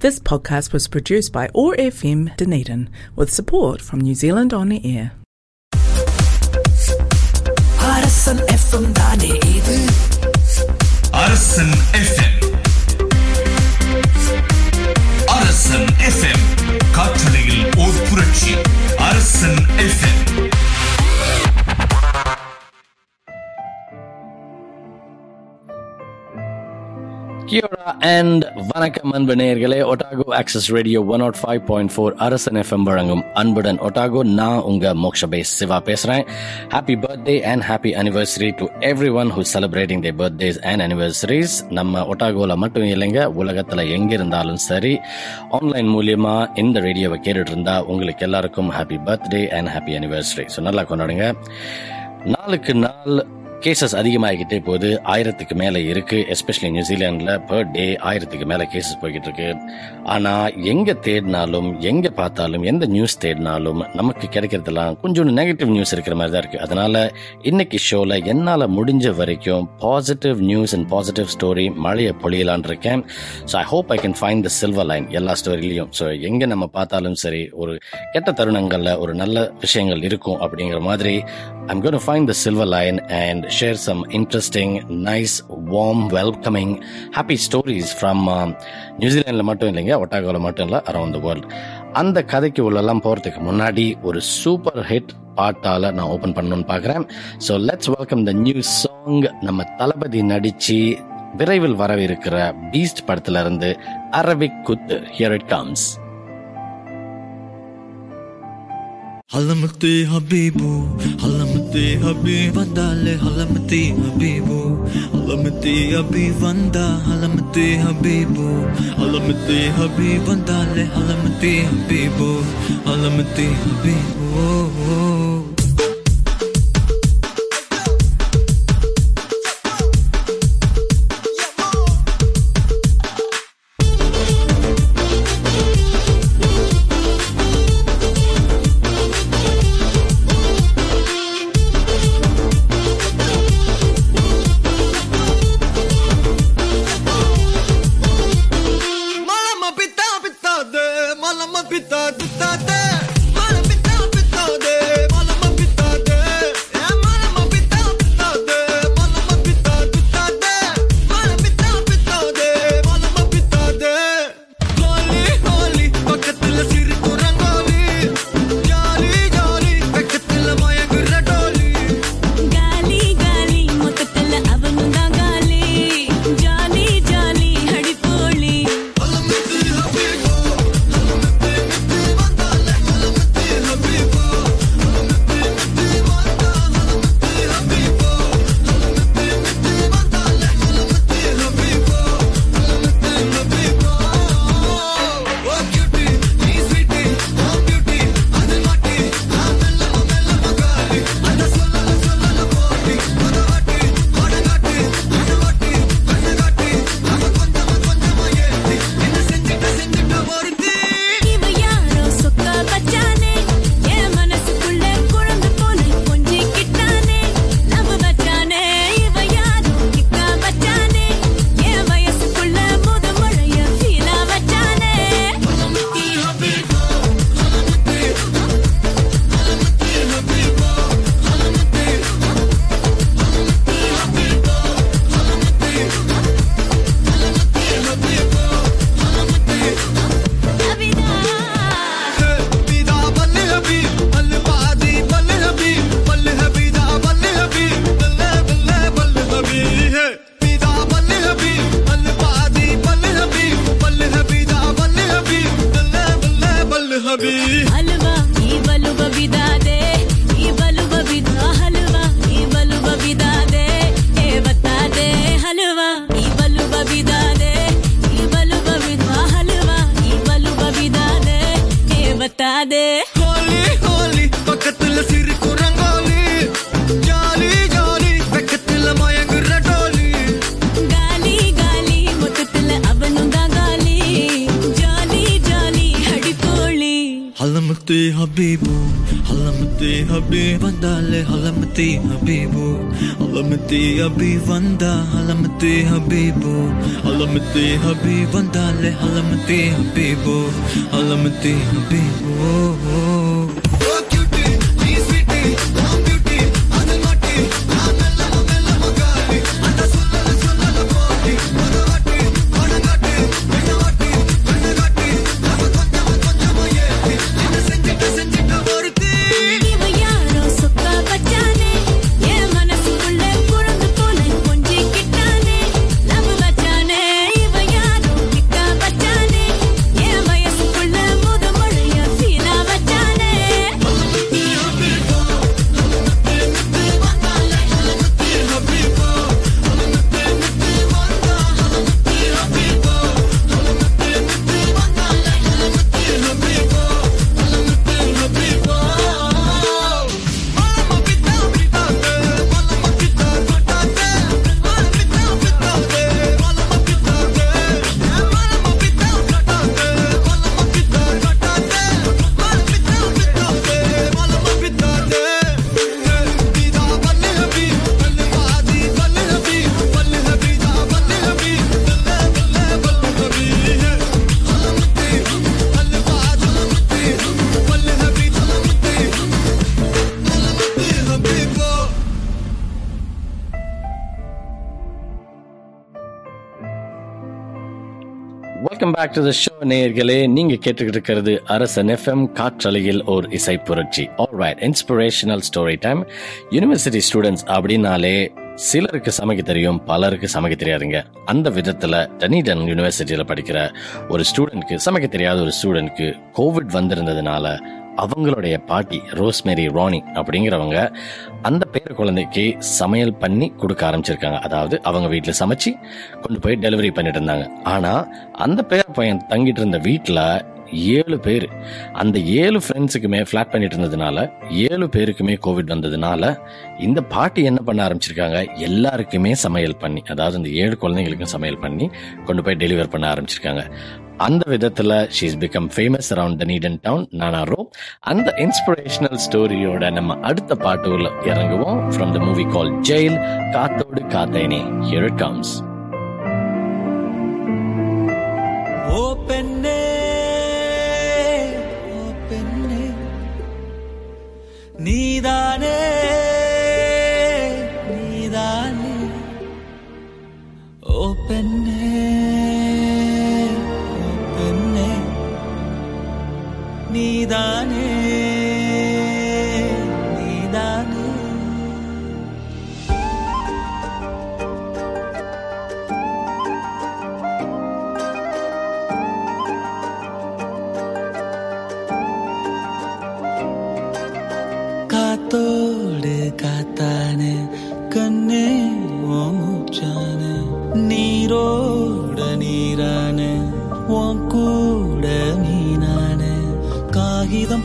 This podcast was produced by ORFM Dunedin with support from New Zealand On Air. Arasan FM தானே இது அரசன் FM அரசன் FM காற்றலையில் ஓர் புரட்சி அரசன் எஃப்எம் Kia ora and வணக்கம் அன்பு நேயர்களே. Otago access radio one nought five point four Arasan FM வழங்கும் அன்புடன் ஒட்டாகோ நான் உங்க மோக்ஷபே சிவா பேசுறேன். Happy birthday and happy anniversary to everyone who celebrating the birthdays and anniversaries நம்ம ஒட்டாகோல மட்டும் இல்லைங்க உலகத்துல எங்க இருந்தாலும் சரி ஆன்லைன் மூலியமா இந்த ரேடியோவை கேட்டுட்டு இருந்தா உங்களுக்கு எல்லாருக்கும் happy birthday and happy anniversary so நல்லா கொண்டாடுங்க. நாளுக்கு நாள் கேசஸ் அதிகமாகிக்கிட்டே போகுது. ஆயிரத்துக்கு மேலே இருக்கு. எஸ்பெஷலி நியூசிலாண்டில் பர் டே ஆயிரத்துக்கு மேலே கேசஸ் போய்கிட்டு இருக்கு. ஆனால் எங்கே தேடினாலும் எங்கே பார்த்தாலும் எந்த நியூஸ் தேடினாலும் நமக்கு கிடைக்கிறதெல்லாம் கொஞ்சம் நெகட்டிவ் நியூஸ் இருக்கிற மாதிரி தான் இருக்கு. அதனால இன்னைக்கு ஷோவில் என்னால் முடிஞ்ச வரைக்கும் positive news and positive story மழையை பொழியலான் இருக்கேன். So I hope I can find the silver line எல்லா ஸ்டோரிலையும் ஸோ எங்கே நம்ம பார்த்தாலும் சரி ஒரு கெட்ட தருணங்களில் ஒரு நல்ல விஷயங்கள் இருக்கும் அப்படிங்கிற மாதிரி I'm gonna find the silver line and share some interesting, nice, warm, welcoming, happy stories from uh, um, நியூசிலாண்டில் மட்டும் இல்லைங்க ஒட்டாகோவில் மட்டும் இல்லை அரௌண்ட் த வேர்ல்ட் அந்த கதைக்கு உள்ளெல்லாம் போகிறதுக்கு முன்னாடி ஒரு சூப்பர் ஹிட் பாட்டால நான் ஓபன் பண்ணணும்னு பார்க்குறேன் so let's welcome the new song நம்ம தளபதி நடிச்சு விரைவில் வரவிருக்கிற பீஸ்ட் படத்துல இருந்து Arabic Kuthu here it comes حلمتي حبيبو حلمتي حبيب دالي حلمتي حبيبو حلمتي حبيب وندا حلمتي حبيبو حلمتي حبيب دالي حلمتي حبيبو حلمتي حبيبو abi vanda Habibanda, alamati Habibu, alamati Habibanda, le alamati Habibu, alamati Habibu. Back to the show நேயர்களே. நீங்க கேட்டுக்கிட்டு இருக்கிறது அரசன் எஃப்எம் காற்றலையில் ஒரு இசை புரட்சி. Alright inspirational story time university students அப்படின்னாலே சிலருக்கு சமைக்க தெரியும் பலருக்கு சமைக்க தெரியாதுங்க. அந்த விதத்துல டனிடன் யூனிவர்சிட்டியில படிக்கிற ஒரு ஸ்டூடெண்ட்க்கு சமைக்க தெரியாத ஒரு ஸ்டூடெண்ட்க்கு கோவிட் வந்திருந்ததுனால அவங்களுடைய பாட்டி ரோஸ்மேரி ராணி அப்படிங்கிறவங்க அந்த பேர குழந்தைக்கு சமையல் பண்ணி கொடுக்க ஆரம்பிச்சிருக்காங்க. அதாவது அவங்க வீட்டில் சமைச்சு கொண்டு போய் டெலிவரி பண்ணிட்டு இருந்தாங்க. ஆனா அந்த பேர பையன் தங்கிட்டு இருந்த வீட்டில் ஏழு பேர். அந்த ஏழு ஃப்ரெண்ட்ஸுக்குமே ஃபிளாட் பண்ணிட்டு இருந்ததுனால ஏழு பேருக்குமே கோவிட் வந்ததுனால இந்த பாட்டி என்ன பண்ண ஆரம்பிச்சிருக்காங்க? எல்லாருக்குமே சமையல் பண்ணி அதாவது இந்த ஏழு குழந்தைங்களுக்கும் சமையல் பண்ணி கொண்டு போய் டெலிவர் பண்ண ஆரம்பிச்சிருக்காங்க. அந்த விதத்துல she's become famous around the Dunedin town நானாரோ அந்த இன்ஸ்பிரேஷனல் ஸ்டோரியோட நம்ம அடுத்த பாட்டுல இறங்குவோம். From the movie called Jail காத்தோடு காத்தேனே. ஹியர் இட் கம்ஸ் ஓபன் நீதானே நீதானே. ஓ பெண்ணே.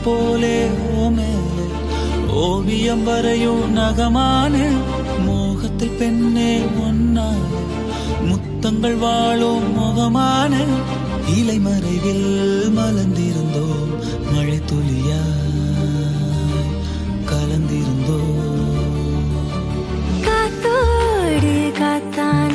போலே ஓ ஓவியம் வரையும் நகமான மோகத்தில் பெண்ணே ஒன்னானே முத்தங்கள் வாழும் முகமான இலை மறைவில் மலர்ந்திருந்தோம் மழை துளியா கலந்திருந்தோம். காத்தோடு காத்தான்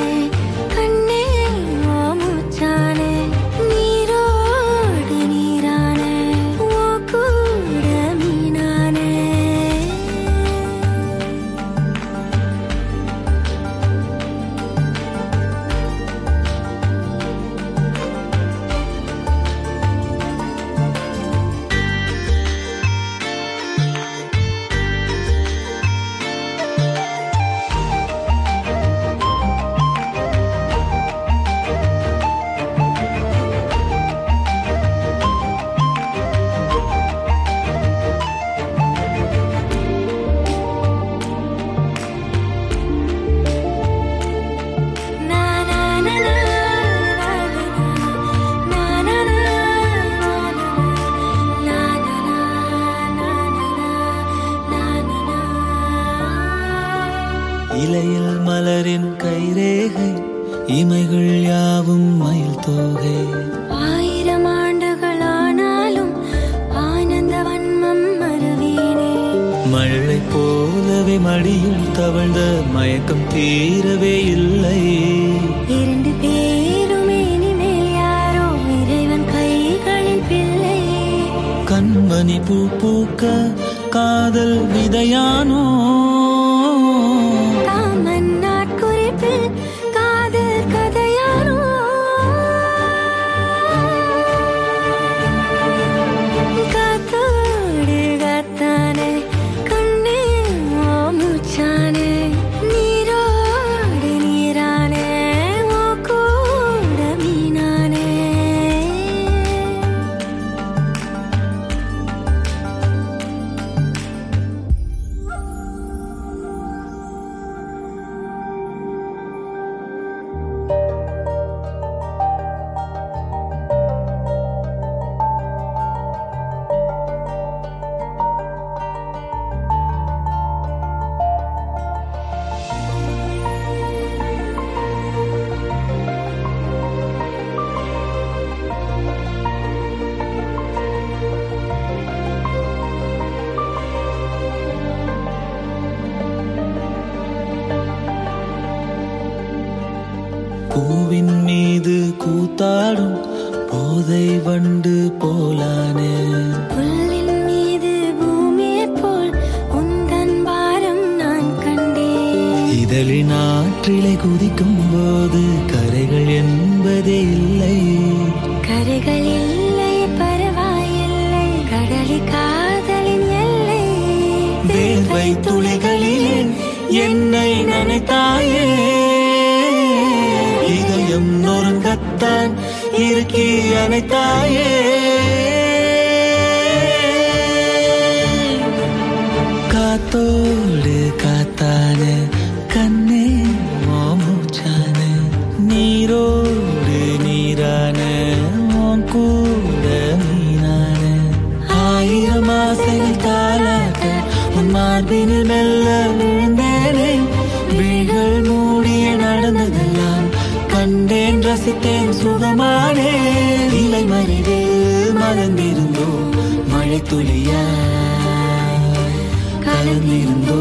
கலந்திருந்தோ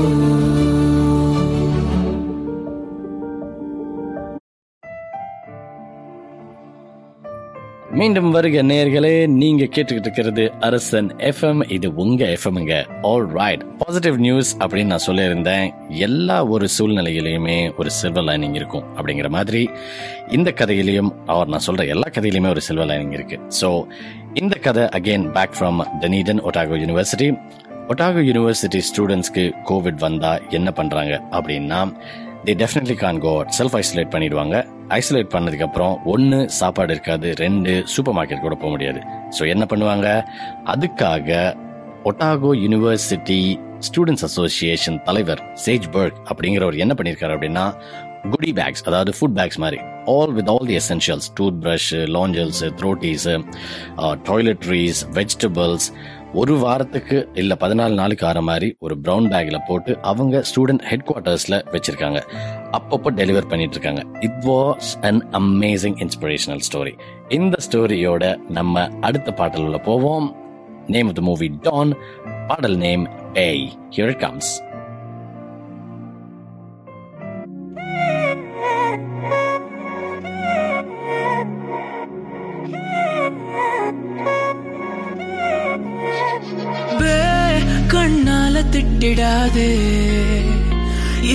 மீண்டும் வருக நேயர்களே நீங்க கேட்டுக்கிட்டு இருக்கிறது அரசன் எஃப்எம் இது உங்க எஃப்எம்ங்க ஆல் ரைட் பாசிட்டிவ் நியூஸ் அப்படின்னு நான் சொல்லியிருந்தேன். எல்லா ஒரு சூழ்நிலையிலையுமே ஒரு சில்வர் லைனிங் இருக்கும் அப்படிங்கிற மாதிரி இந்த கதையிலையும் அவர் நான் சொல்ற எல்லா கதையிலையுமே ஒரு சில்வர் லைனிங் இருக்கு. ஸோ இந்த கதை again back from Dunedin Otago university Otago university ஸ்டூடெண்ட்ஸ்க்கு கோவிட் வந்தா என்ன பண்றாங்க அப்படின்னா they definitely gonna go self isolate பண்ணிடுவாங்க. ஐசோலேட் பண்ணதுக்கு அப்புறம் ஒன்று சாப்பாடு இருக்காது. ரெண்டு சூப்பர் மார்க்கெட் கூட போக முடியாது. ஸோ என்ன பண்ணுவாங்க? அதுக்காக ஒட்டாகோ யூனிவர்சிட்டி ஸ்டூடெண்ட்ஸ் அசோசியேஷன் தலைவர் சேஜ் பர்க் அப்படிங்கிறவர் என்ன பண்ணியிருக்காரு அப்படின்னா குடி பேக்ஸ் அதாவது ஃபுட் பேக்ஸ் மாதிரி all with all the essentials toothbrush லாஞ்சல்ஸ் த்ரோட்டீஸ் டாய்லெட்ரிஸ் வெஜிடபிள்ஸ் ஒரு வாரத்துக்கு இல்ல பதினாலு நாளுக்கு ஆற மாதிரி ஒரு ப்ரௌன் பேக்ல போட்டு அவங்க ஸ்டூடெண்ட் ஹெட் குவார்ட்டர்ஸ்ல வச்சிருக்காங்க. அப்பப்போ டெலிவர் பண்ணிட்டு இருக்காங்க it was an amazing inspirational story இந்த ஸ்டோரியோட நம்ம அடுத்த பாடல் உள்ள போவோம். Name of the movie Don பாடல் நேம் ஏய் ஹியர் கம்ஸ் கண்ணால திட்டிடாதே.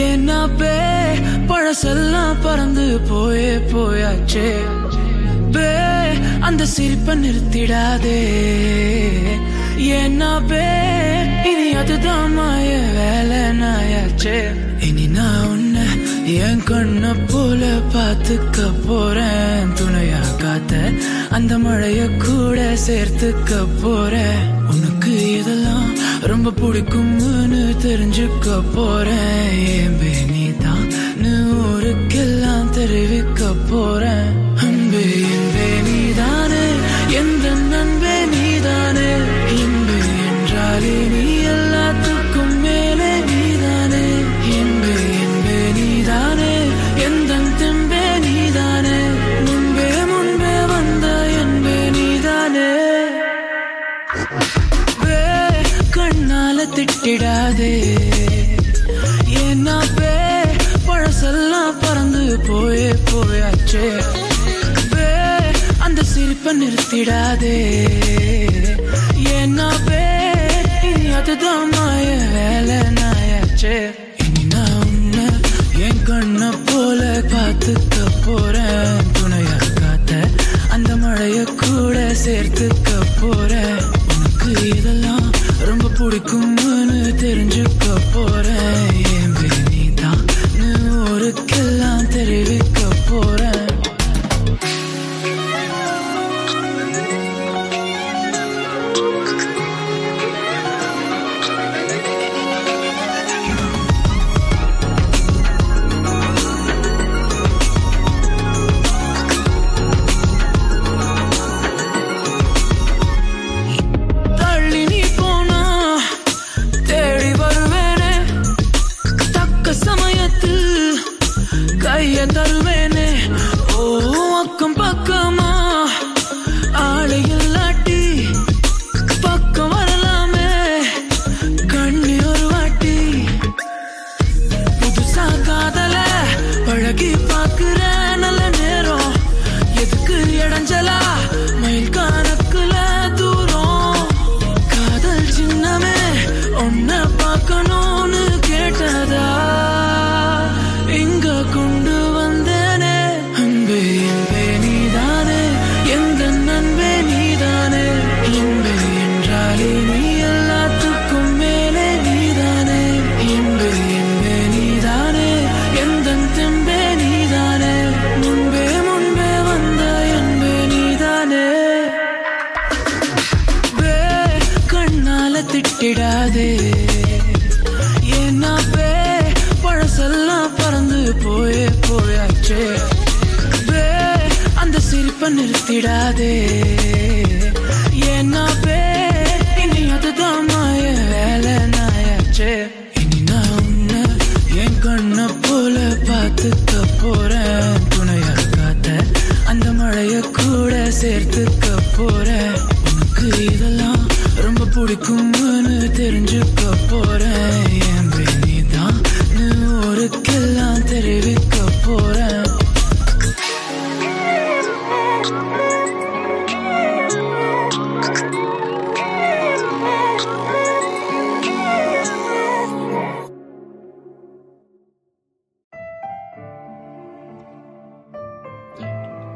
ஏன்னா பே பழசெல்லாம் பறந்து போயே போயாச்சே. பே அந்த சிரிப்பை நிறுத்திடாதே. ஏன்னா பே இனி அதுதான் மாய வேலை நாயாச்சே. இனி நான் உன்ன என் கண்ண போல பார்த்துக்க போறேன். துணையா காத்த அந்த மழைய கூட சேர்த்துக்க போற. உனக்கு இதெல்லாம் ரொம்ப பிடிக்கும்னு தெரிஞ்சுக்க போறேன் ஏன் நீ தான் ஊருக்கெல்லாம் தெரிவிக்க போறேன் அன்பே போயாச்சே அந்த சிரிப்பை நிறுத்திடாதே. ஏன்னா பே இனி அதுதான் மாய வேலை நாயாச்சே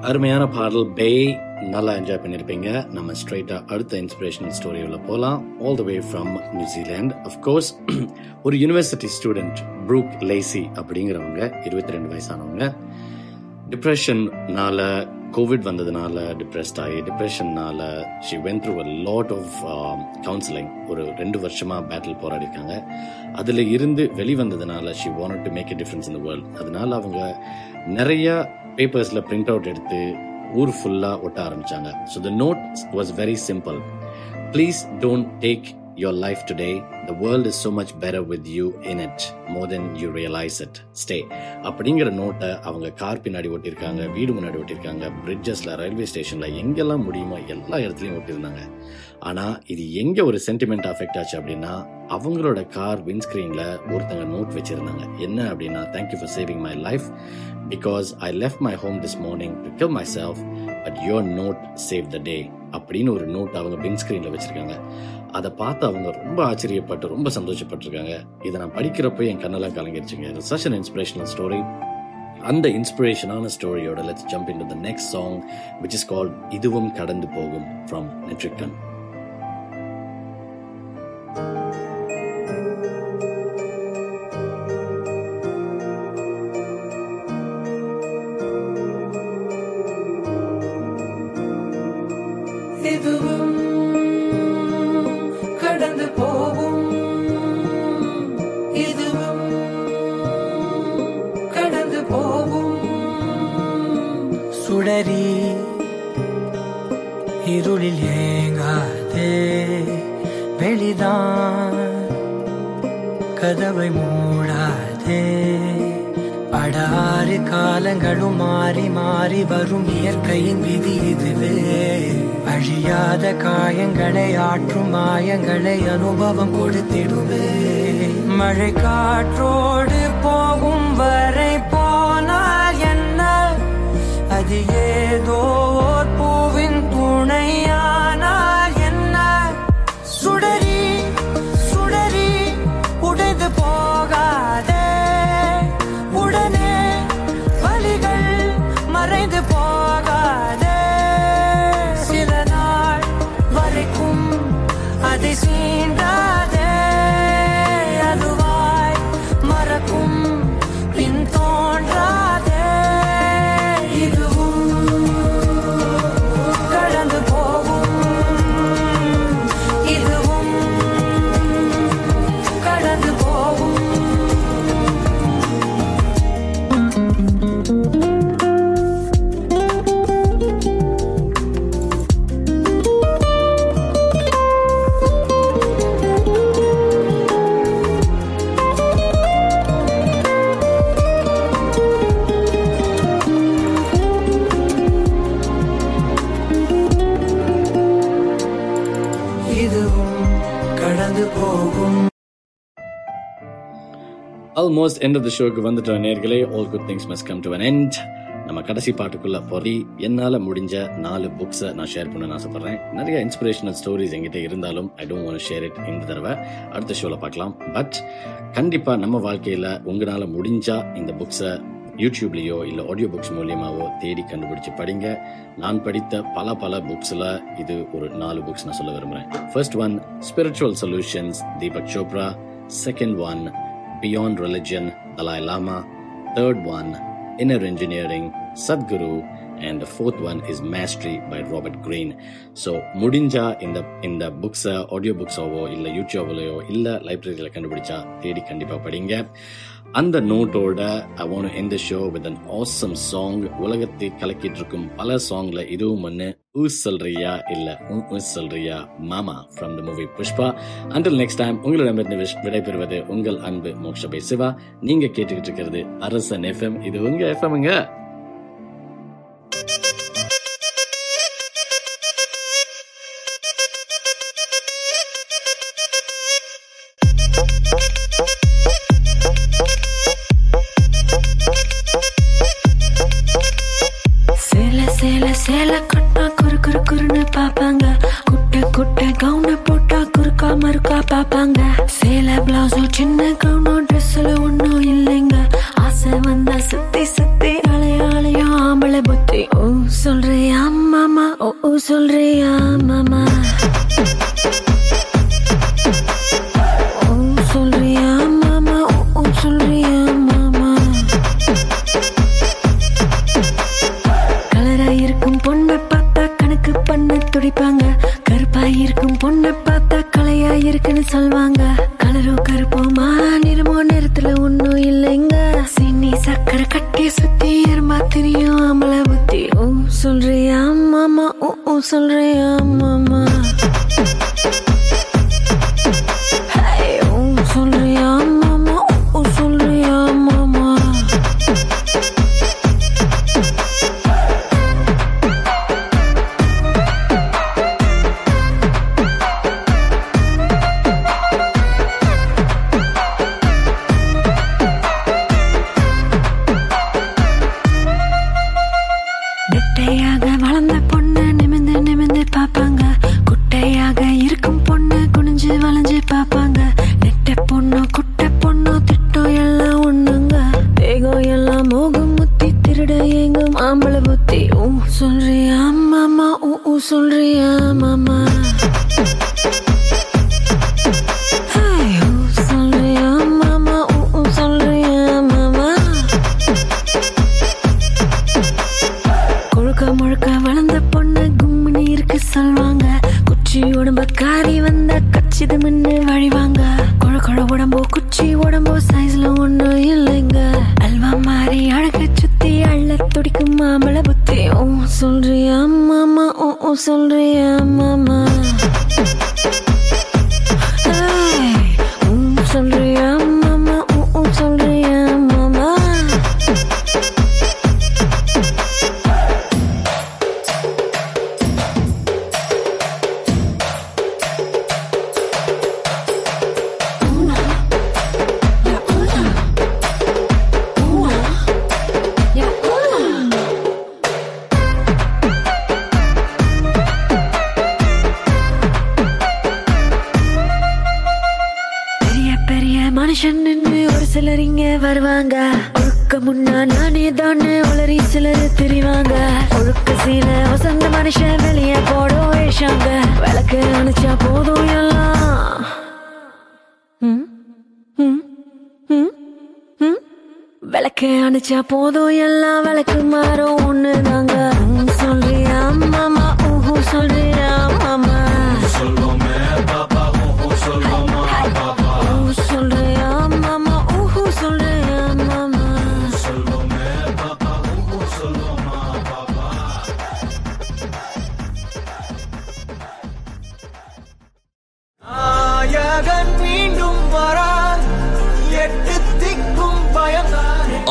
அருமையான பாடல் பே நல்லா என்ஜாய் பண்ணியிருப்பீங்க நம்ம ஸ்ட்ரைட்டா அடுத்த இன்ஸ்பிரேஷனல் ஸ்டோரியில் போகலாம் all the way from New Zealand of course ஒரு யூனிவர்சிட்டி ஸ்டூடெண்ட் ப்ரூக் லேசி அப்படிங்கிறவங்க இருபத்தி ரெண்டு வயசானவங்க டிப்ரெஷன்னால கோவிட் வந்ததுனால டிப்ரெஸ்ட் ஆகி டிப்ரெஷன்னால she went through a lot of counselling ஒரு ரெண்டு வருஷமாக பேட்டில் போராடி இருக்காங்க அதில் இருந்து வெளிவந்ததுனால she want to make a difference in the world அதனால அவங்க நிறைய பேப்பர்ஸில் பிரிண்ட் அவுட் எடுத்து ஊர் ஃபுல்லாக ஒட்ட ஆரம்பித்தாங்க so the note was very simple please don't take your life today. The world is so much better with you in it more than you realize it. Stay. அப்படிங்கிற நோட்டை அவங்க கார் பின்னாடி ஒட்டியிருக்காங்க வீடு முன்னாடி ஒட்டியிருக்காங்க பிரிட்ஜஸில் ரயில்வே ஸ்டேஷனில் எங்கெல்லாம் முடியுமோ எல்லா இடத்துலையும் ஒட்டியிருந்தாங்க ஆனால் இது எங்கே ஒரு சென்டிமெண்ட் அஃபெக்ட் ஆச்சு அப்படின்னா அவங்களோட கார் விண்ட்ஸ்க்ரீனில் ஒருத்தங்க நோட் வச்சுருந்தாங்க. என்ன அப்படின்னா thank you for saving my life because I left my home this morning to kill myself but your note save the day அப்படின்னு ஒரு நோட் அவங்க விண்ட்ஸ்க்ரீனில் வச்சுருக்காங்க. அதை பார்த்து அவங்க ரொம்ப ஆச்சரியப்பட்டு ரொம்ப சந்தோஷப்பட்டிருக்காங்க. இதை நான் படிக்கிறப்ப என் கண்ணெல்லாம் கலங்கிருச்சுங்க. இது சச் அன் இன்ஸ்பிரேஷனல் ஸ்டோரி அந்த இன்ஸ்பிரேஷனான ஸ்டோரியோட let's jump into the next song which is called இதுவும் கடந்து போகும் ஃப்ரம் நெட்ரிக்கன் இதுவும் வெளிதான் கதவை மூடாதே. படாறு காலங்களும் மாறி மாறி வரும் இயற்கையின் விதி இதுவே. அழியாத காயங்களை ஆற்றும் மாயங்களை அனுபவம் கொடுத்திடுவே. மழை காற்றோடு போகும் வரை போனால் என்ன? அது ஏதோ ஆல்மோஸ்ட் எண்ட் ஆஃப் த ஷோக்கு வந்துட்ட நேர்களே all good things must come to an end நம்ம கடைசி பாட்டுக்குள்ள பொறி என்னால் முடிஞ்ச நாலு புக்ஸை நான் ஷேர் பண்ணணும்னு ஆசைப்படுறேன். நிறைய இன்ஸ்பிரேஷனல் ஸ்டோரிஸ் எங்கிட்ட இருந்தாலும் I don't want share it இந்த தடவை. அடுத்த ஷோவில் பார்க்கலாம். பட் கண்டிப்பாக நம்ம வாழ்க்கையில் உங்களால் முடிஞ்சா இந்த புக்ஸை யூடியூப்லேயோ இல்லை ஆடியோ புக்ஸ் மூலியமாவோ தேடி கண்டுபிடிச்சு படிங்க. நான் படித்த பல பல புக்ஸில் இது ஒரு நாலு புக்ஸ் நான் சொல்ல விரும்புகிறேன் first one spiritual solutions Deepak Chopra second one Beyond Religion, Dalai Lama. Third one, Inner Engineering, Sadhguru. And the fourth one is Mastery by Robert Greene. So, முடிஞ்சா இந்த இந்த புக்ஸை ஆடியோ புக்ஸாவோ இல்லை யூடியூப்லையோ இல்லை லைப்ரரியில் கண்டுபிடிச்சா தேடி கண்டிப்பாக படிங்க அந்த நோட்டோட I want end the show with an awesome song உலகத்தை கலக்கிட்டு இருக்கும் பல சாங்ல இதுவும் ஒன்று ஊஸ் சொல்றியா? இல்ல உம் ஊஸ் சொல்றியா? மாமா from the movie Pushpa until next time உங்களிடமிருந்து விடைபெறுவது உங்கள் அன்பு மோக்ஷபை சிவா. நீங்க கேட்டுக்கிட்டு இருக்கிறது அரசன் எஃப்எம் இது உங்க எஃப்எம்ங்க விளக்கு போதும் எல்லாம் விளக்கு மாறும். ஒண்ணு தாங்க சொல்றியா மாமா ஊஹு சொல்றியா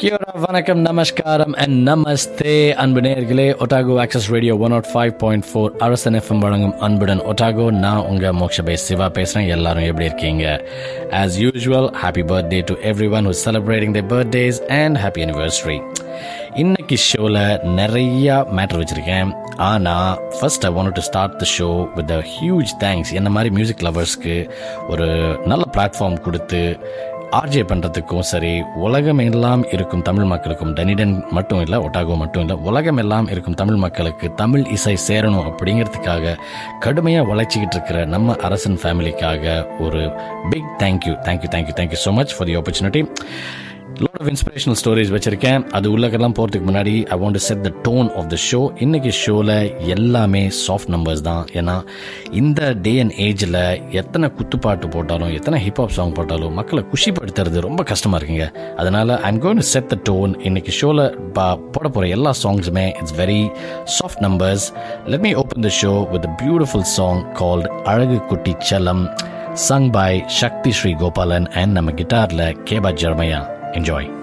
கியோரா வணக்கம் நமஸ்காரம் அண்ட் நமஸ்தே. அன்பு நேர்களே Otago access radio one nought five point four Arasan FM வழங்கும் அன்புடன் ஒட்டாகோ நான் உங்கள் மோக்ஷபை சிவா பேசுகிறேன் எல்லாரும் எப்படி இருக்கீங்க? As usual happy birthday to everyone who celebrating the birthdays and happy anniversary இன்னைக்கு ஷோவில் நிறையா மேட்டர் வச்சுருக்கேன். ஆனால் first I want to start the show with a huge thanks என்ன மாதிரி மியூசிக் லவர்ஸ்க்கு ஒரு நல்ல பிளாட்ஃபார்ம் கொடுத்து ஆர்ஜே பண்ணுறதுக்கும் சரி உலகம் எல்லாம் இருக்கும் தமிழ் மக்களுக்கும் டனிடன் மட்டும் இல்லை ஒட்டாகோ மட்டும் இல்லை உலகமெல்லாம் இருக்கும் தமிழ் மக்களுக்கு தமிழ் இசை சேரணும் அப்படிங்கிறதுக்காக கடுமையாக உழைச்சிக்கிட்டு இருக்கிற நம்ம அரசன் ஃபேமிலிக்காக ஒரு big thank you thank you thank you thank you so much for the opportunity lot of inspirational stories வச்சிருக்கேன். அது உள்ளக்கெல்லாம் போகிறதுக்கு முன்னாடி I want set the tone of the show இன்னைக்கு ஷோவில் எல்லாமே சாஃப்ட் நம்பர்ஸ் தான். ஏன்னா இந்த டே அண்ட் ஏஜில் எத்தனை குத்துப்பாட்டு போட்டாலும் எத்தனை ஹிப்ஹாப் சாங் போட்டாலும் மக்களை குஷிப்படுத்துறது ரொம்ப கஷ்டமாக இருக்குங்க. அதனால I'm going set the tone இன்னைக்கு ஷோவில் போட போகிற எல்லா சாங்ஸுமே it's very soft numbers let me open the show with beautiful song called Azhagu Kutti Chellam sung by Shakthi Sri Gopalan and நம்ம கிட்டாரில் Keba Jeremiah Enjoy.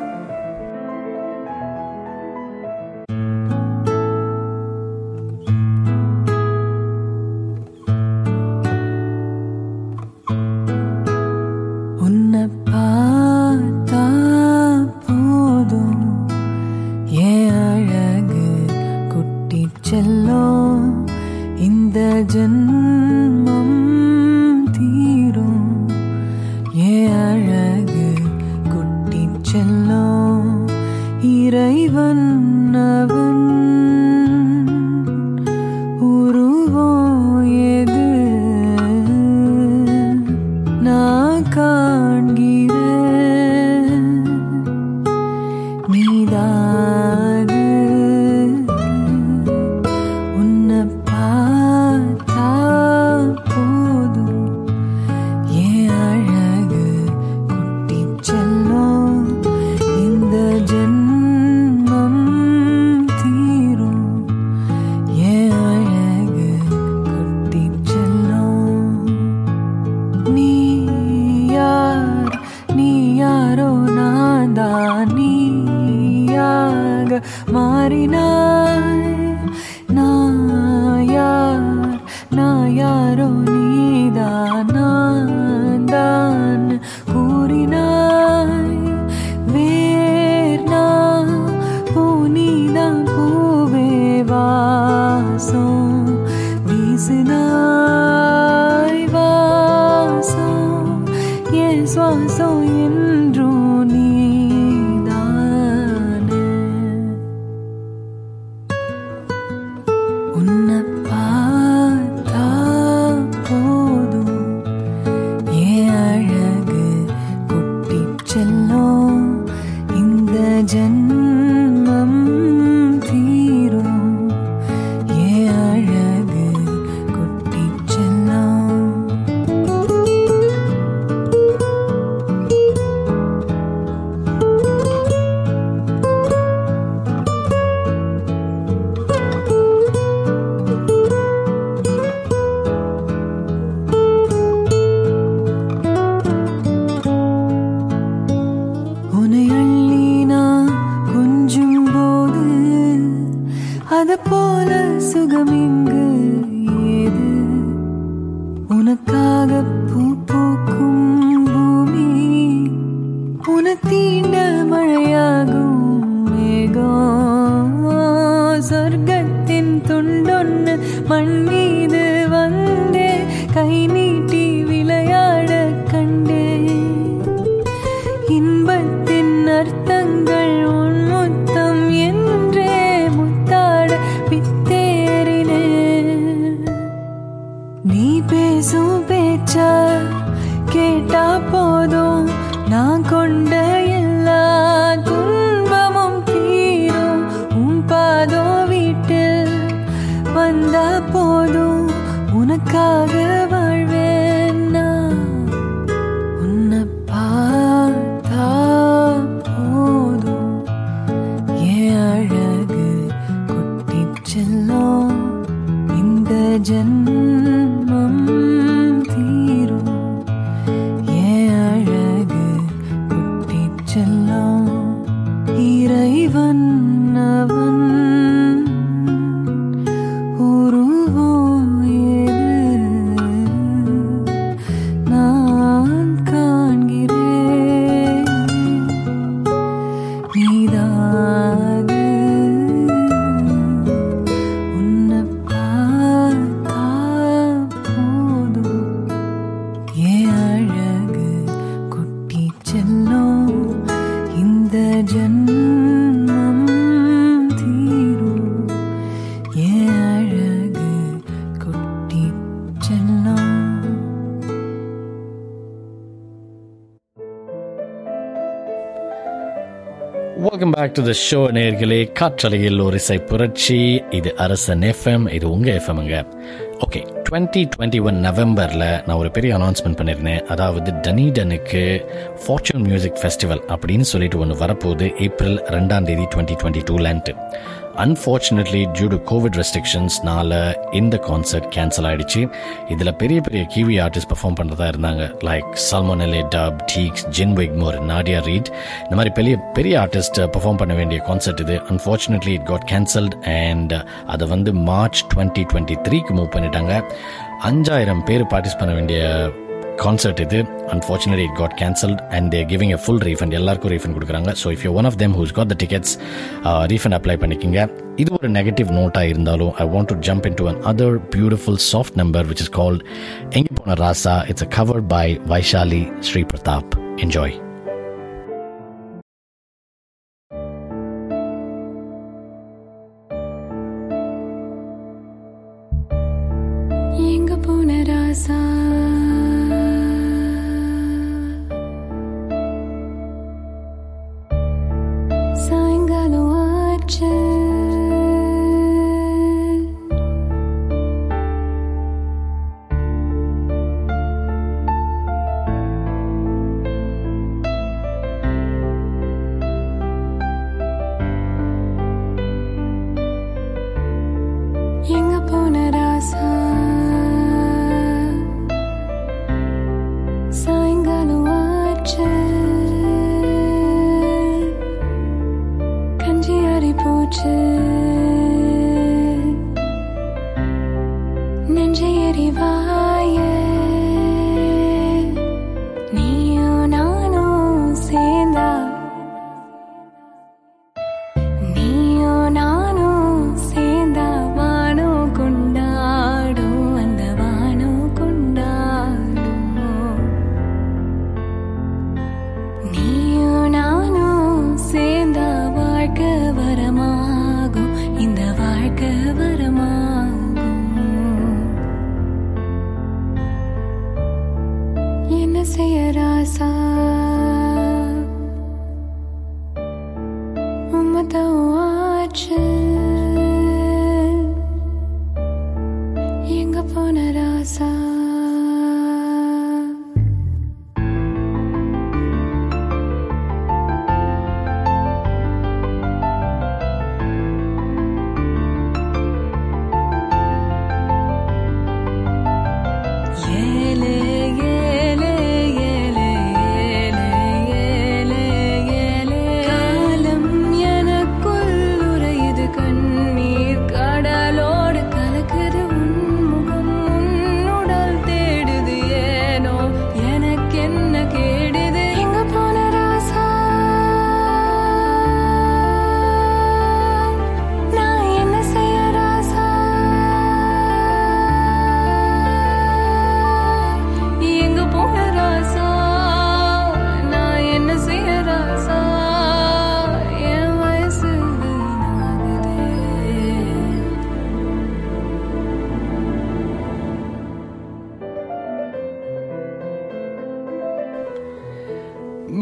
Back to the show நேர்களே காற்றலையில் ஒரு இசை புரட்சி. இது அரசன் எஃப்எம் இது உங்கள் எஃப்எம்ங்க ஓகே டுவெண்ட்டி டுவெண்ட்டி ஒன் நவம்பரில் நான் ஒரு பெரிய அனௌன்ஸ்மெண்ட் பண்ணியிருந்தேன் அதாவது டனிடனுக்கு ஃபார்ச்சூன் மியூசிக் ஃபெஸ்டிவல் அப்படின்னு சொல்லிட்டு ஒன்று வரப்போகுது. ஏப்ரல் ரெண்டாம் தேதி டுவெண்ட்டி டுவெண்ட்டி டூலேன்ட்டு அன்ஃபார்ச்சுனேட்லி டியூ டு கோவிட் ரெஸ்ட்ரிக்ஷன்ஸ்னால இந்த கான்சர்ட் கேன்சல் ஆயிடுச்சு. இதில் பெரிய பெரிய கிவி ஆர்டிஸ்ட் பெர்ஃபார்ம் பண்ணுறதா இருந்தாங்க. Like Salmonella Dub Teeks Gin Wigmore Nadia Reid இந்த மாதிரி பெரிய பெரிய ஆர்டிஸ்ட் பெர்ஃபார்ம் பண்ண வேண்டிய கான்சர்ட் இது. Unfortunately it got cancelled and அதை வந்து மார்ச் டுவெண்ட்டி டுவெண்ட்டி த்ரீக்கு மூவ் பண்ணிட்டாங்க. அஞ்சாயிரம் பேர் பார்ட்டிஸ் பண்ண வேண்டிய கான்சர்ட் இது. Unfortunately it got cancelled and they're giving a full refund எல்லாருக்கும் ரீஃபண்ட் கொடுக்குறாங்க. So if you one of them who's got the tickets refund apply பண்ணிக்கிங்க. இது ஒரு நெகட்டிவ் நோட்டாக இருந்தாலும் I want to jump into another beautiful soft number which is called எங்கே போன ராசா? It's a covered by Vaishali Sri Prathap enjoy எங்க போன ராசா?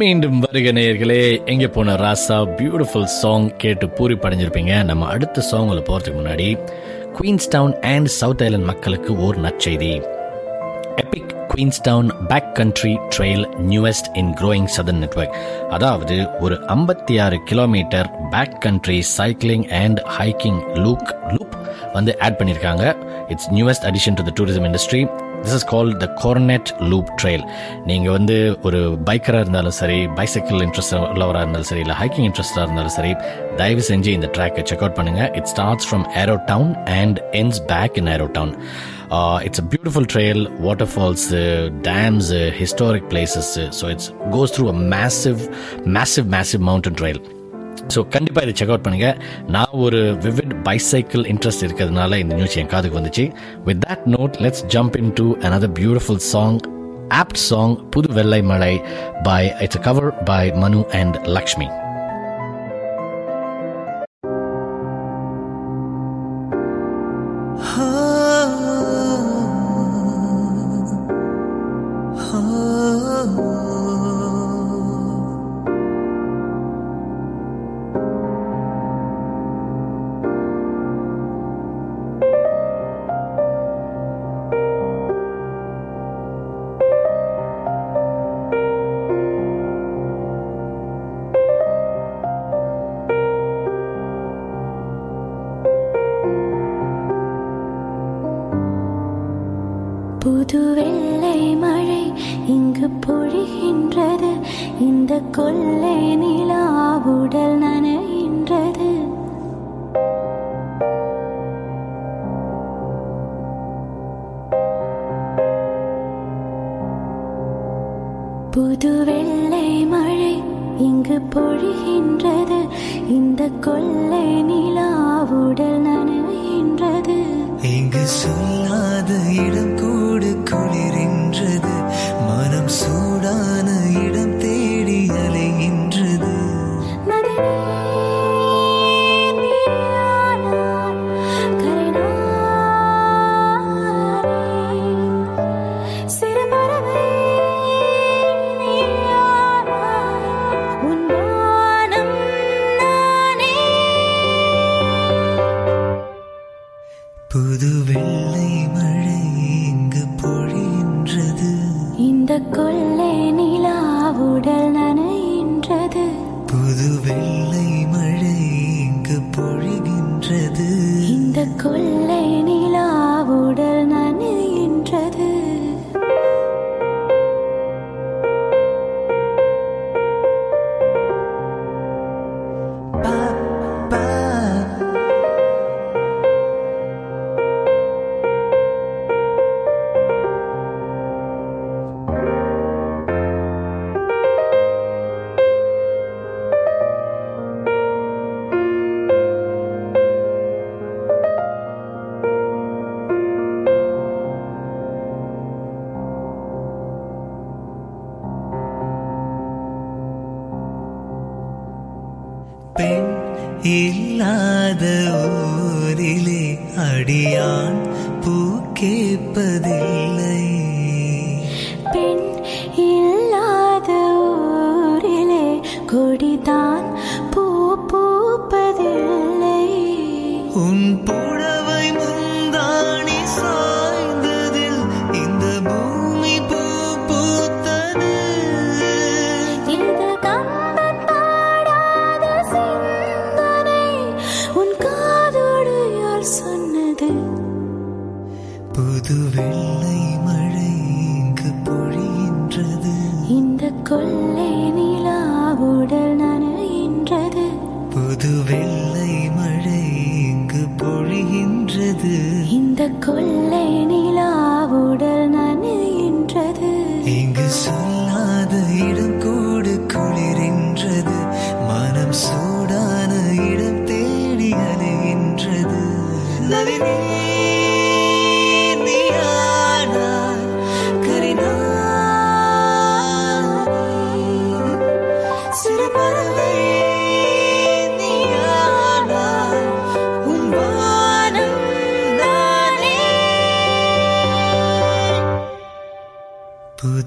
மீண்டும் வருக நேயர்களே எங்கே போன ராசா பியூட்டிஃபுல் சாங் கேட்டு பூரி படைஞ்சிருப்பீங்க. நம்ம அடுத்த சாங்ல போகிறதுக்கு முன்னாடி குயின்ஸ்டவுன் அண்ட் சவுத் ஐலண்ட் மக்களுக்கு ஒரு நற்செய்தி. Epic Queenstown back country trail newest in growing southern network அதாவது ஒரு ஐம்பத்தி ஆறு kilometre back country cycling and hiking look loop வந்து ஆட் பண்ணியிருக்காங்க it's newest addition to the tourism industry this is called the Cornet loop trail நீங்கள் வந்து ஒரு பைக்கராக இருந்தாலும் சரி பைசைக்கிள் இன்ட்ரெஸ்ட் உள்ளவராக இருந்தாலும் சரி இல்லை ஹைக்கிங் இன்ட்ரெஸ்டாக இருந்தாலும் சரி தயவு செஞ்சு இந்த ட்ராக்கை செக் அவுட் பண்ணுங்கள் it starts from Arrowtown and ends back in Arrowtown it's a beautiful trail waterfalls dams historic places so it's goes through a massive massive massive mountain trail so கண்டிப்பாக இதை செக் அவுட் பண்ணுங்க. நான் ஒரு vivid bicycle interest இருக்கிறதுனால இந்த news என் காதுக்கு வந்துச்சு. With that note let's jump into another beautiful song apt song Pudhu Vellai Mazhai by it's cover by Manu and Lakshmi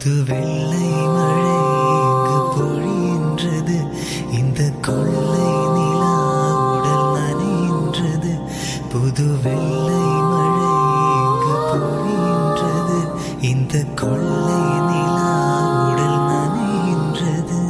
எங்கு வெள்ளை மழை எங்கு பொழிகின்றது. இந்த கொள்ளை நிலா உடல் நனைகின்றது. புது வெள்ளை மழை எங்கு பொழிகின்றது. இந்த கொள்ளை நிலா உடல் நனைகின்றது.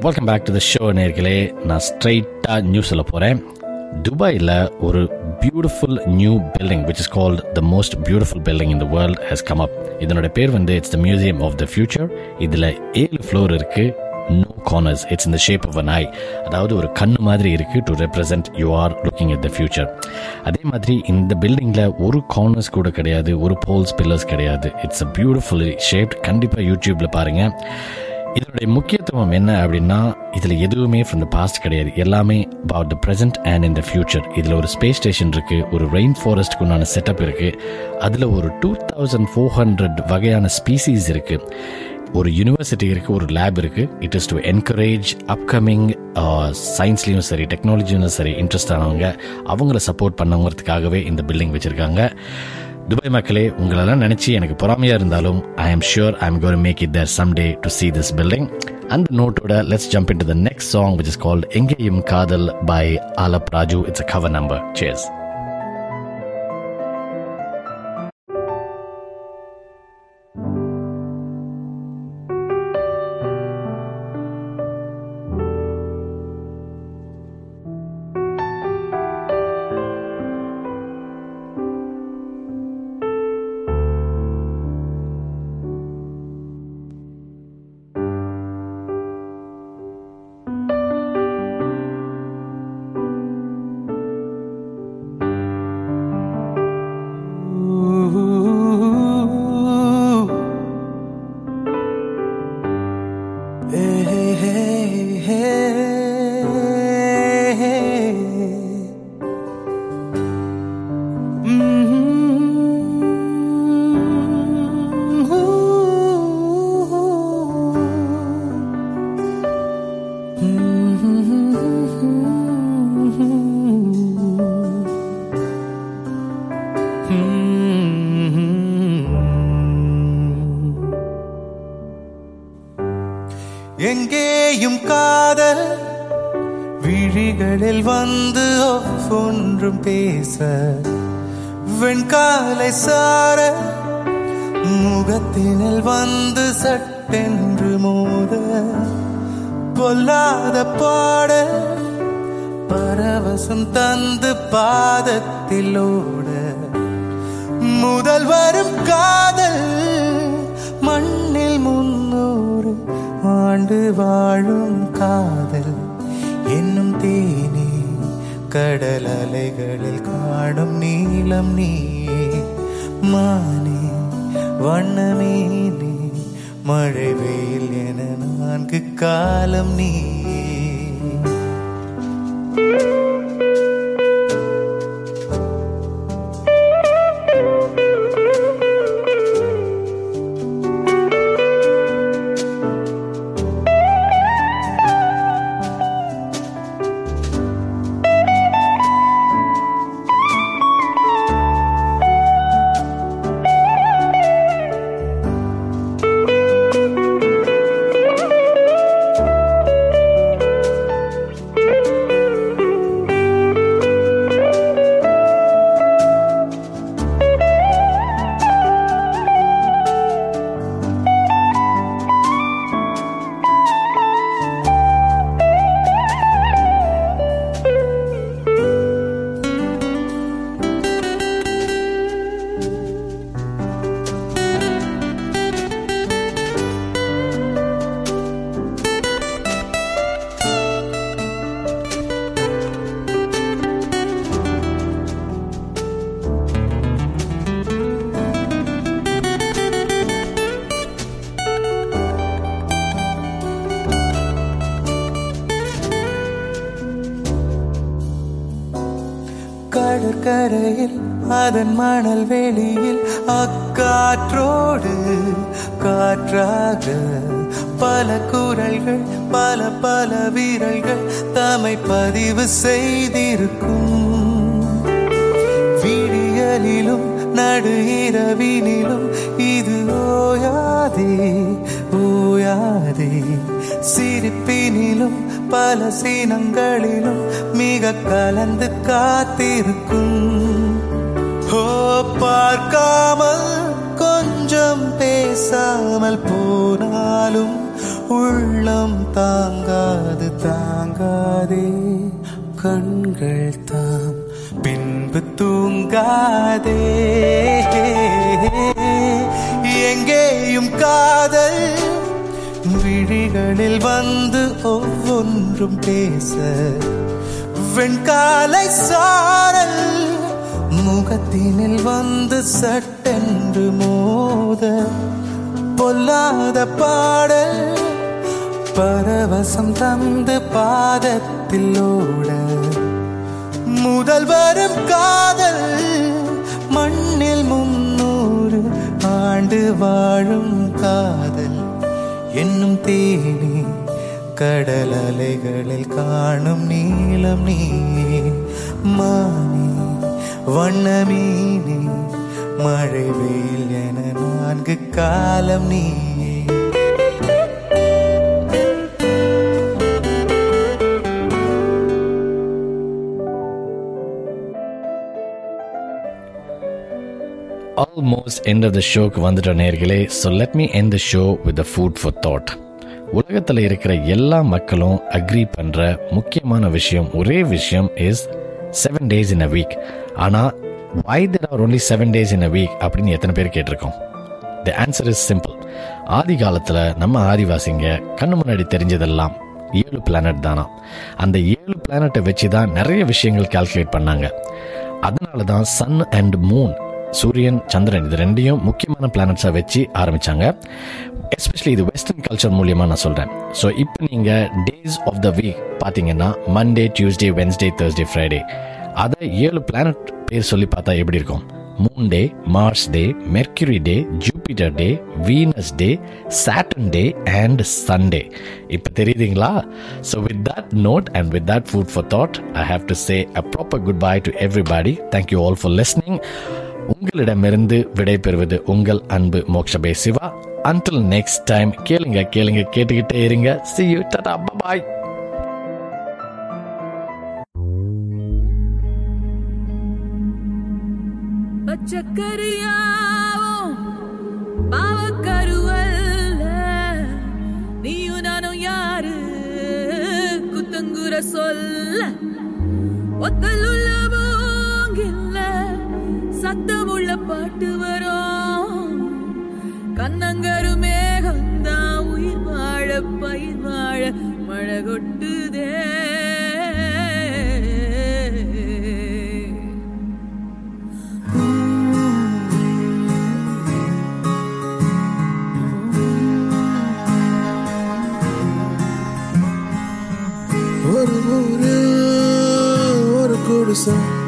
Welcome back to the show நேர்களே. நான் ஸ்ட்ரைட்டாக நியூஸில் போகிறேன் துபாயில் ஒரு beautiful new building which is called the most beautiful building in the world has come up இதனோட பேர் வந்து it's the museum of the future இதில் ஏழு ஃப்ளோர் இருக்குது நோ கார்னர்ஸ் இட்ஸ் இந்த ஷேப் ஆஃப் அன் ஐ அதாவது ஒரு கண்ணு மாதிரி இருக்கு to represent you are looking at the future அதே மாதிரி இந்த பில்டிங்கில் ஒரு கார்னர்ஸ் கூட கிடையாது ஒரு போல்ஸ் பில்லர்ஸ் கிடையாது. இட்ஸ் அ பியூட்டிஃபுல்லி ஷேப் கண்டிப்பாக யூடியூப்பில் பாருங்கள் இதனுடைய முக்கியத்துவம் என்ன அப்படின்னா இதில் எதுவுமே ஃப்ரம் த பாஸ்ட் கிடையாது. எல்லாமே about the present and in the future இதில் ஒரு ஸ்பேஸ் ஸ்டேஷன் இருக்குது ஒரு ரெயின் ஃபாரஸ்ட்டுக்கு உண்டான செட்டப் இருக்குது அதில் ஒரு டூ தௌசண்ட் ஃபோர் ஹண்ட்ரட் வகையான ஸ்பீசிஸ் இருக்குது ஒரு யூனிவர்சிட்டி இருக்குது ஒரு லேப் இருக்குது it is to encourage upcoming சயின்ஸ்லேயும் சரி டெக்னாலஜியும் சரி இன்ட்ரெஸ்ட் ஆனவங்க அவங்கள சப்போர்ட் பண்ணவங்கிறதுக்காகவே இந்த பில்டிங் வச்சுருக்காங்க. துபாய் மக்களே உங்களெல்லாம் நினச்சி எனக்கு பொறாமையாக இருந்தாலும் I am sure I am gonna make it there some day to see this building அந்த நோட்டோட let's jump into the next song which is called Engeyum Kadhal by Aalap Raju it's a cover number chase ஒவ்வொன்றும் பேச. வெண்காலை சார முகத்தினில் வந்து சட்டென்று மோத. பொல்லாத பாட பரவசம் தந்து பாதத்தில் ஓட. முதல் வரும் காதல் மண்ணில் முன்னூறு ஆண்டு வாழும் காதல். என்னும் தேனே கடல் அலைகளில் உள்ளம் நீயே மானே வண்ணமேனே மழை வெயில் என நான்கு காலம் நீயே சிரிப்பினிலும் பல சீனங்களிலும் மிக கலந்து காத்திருக்கும். ஹோ பார்க்காமல் கொஞ்சம் பேசாமல் போனாலும் உள்ளம் தாங்காது தாங்காதே. கண்கள் தாம் பின்பு தூங்காதே. எங்கேயும் காதல் விழிகளில் வந்து ஒவ்வொன்றும் பேச வெண்காலை சாரல் முகத்தினில் வந்து சட்டென்று மோத பொல்லாத பாடல் பரவசம் தந்து பாதத்தில் ஓட முதல் வரும் காதல் மண்ணில் முன்னூறு ஆண்டு வாழும் காதல். என்னும் தேனி கடல் அலைகளில் காணும் நீளம் நீயே மானே வண்ணமீனே மழை வெயில் என நான்கு காலம் நீ. ஆல்மோஸ்ட் எண்ட் ஆஃப் த ஷோக்கு வந்துட்ட நேர்களே so let me end the show with the food for thought உலகத்தில் இருக்கிற எல்லா மக்களும் அக்ரி பண்ணுற முக்கியமான விஷயம் ஒரே விஷயம் is seven days in a week ஆனால் why there are only seven days in a week அப்படின்னு எத்தனை பேர் கேட்டிருக்கோம்? த ஆன்சர் இஸ் சிம்பிள் ஆதி காலத்தில் நம்ம ஆதிவாசிங்க கண்ணு முன்னாடி தெரிஞ்சதெல்லாம் ஏழு பிளானட் தானா. அந்த ஏழு பிளானட்டை வச்சு தான் நிறைய விஷயங்கள் கால்குலேட் பண்ணாங்க. அதனால தான் Sun and Moon Suriyan Chandran இது ரெண்டையும் முக்கியமான பிளானட்ஸாக வச்சு ஆரம்பிச்சாங்க. எஸ்பெஷலி இது வெஸ்டர்ன் கல்ச்சர் மூலியமாக நான் சொல்கிறேன் ஸோ இப்போ நீங்கள் டேஸ் ஆஃப் த வீக் பார்த்தீங்கன்னா Monday Tuesday Wednesday Thursday Friday அதை ஏழு பிளானட் பேர் சொல்லி பார்த்தா எப்படி இருக்கும்? Moon day Mars day Mercury day Jupiter day Venus day Saturn day and Sunday இப்போ தெரியுதுங்களா? So with that note and with that food for thought I have to say a proper good bye to everybody thank you all for listening உங்களிடமிருந்து விடைபெறுவது உங்கள் அன்பு மோக்ஷபே Siva. Until next time கேளுங்க கேளுங்க கேட்டுக்கிட்டே இருங்க. See you tata bye bye பாவக்கருவல்ல. நீயும் நானும் யாரு? குத்தங்குற சொல்ல. ஒத்தலுள்ள சத்தமுள்ள பாட்டு வரும். கண்ணங்கரு மேகந்தா உயிர் வாழ பயிர் வாழ மழை கொட்டுதே. ஒரு ஊரு ஒரு குடிசை.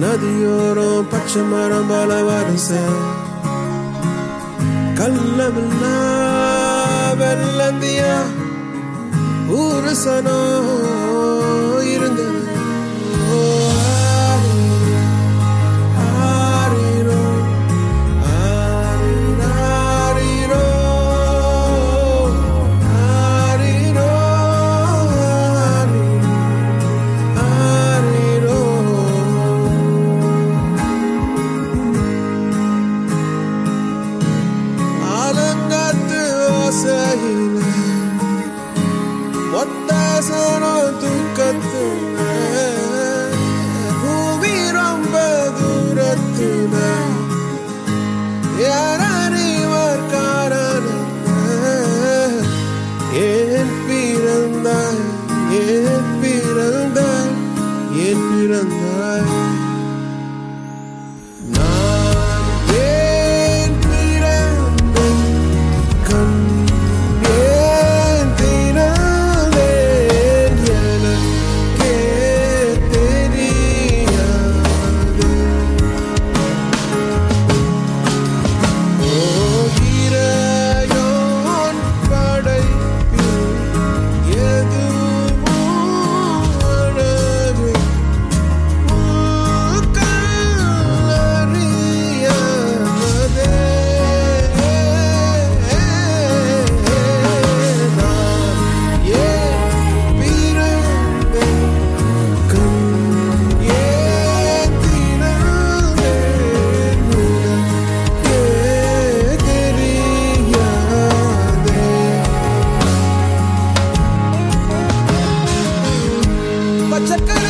நதியோரம் பச்சை மரம் பல வரிச. கள்ளமில்லா வெள்ளந்தியா ஊரு சனோ Check it out.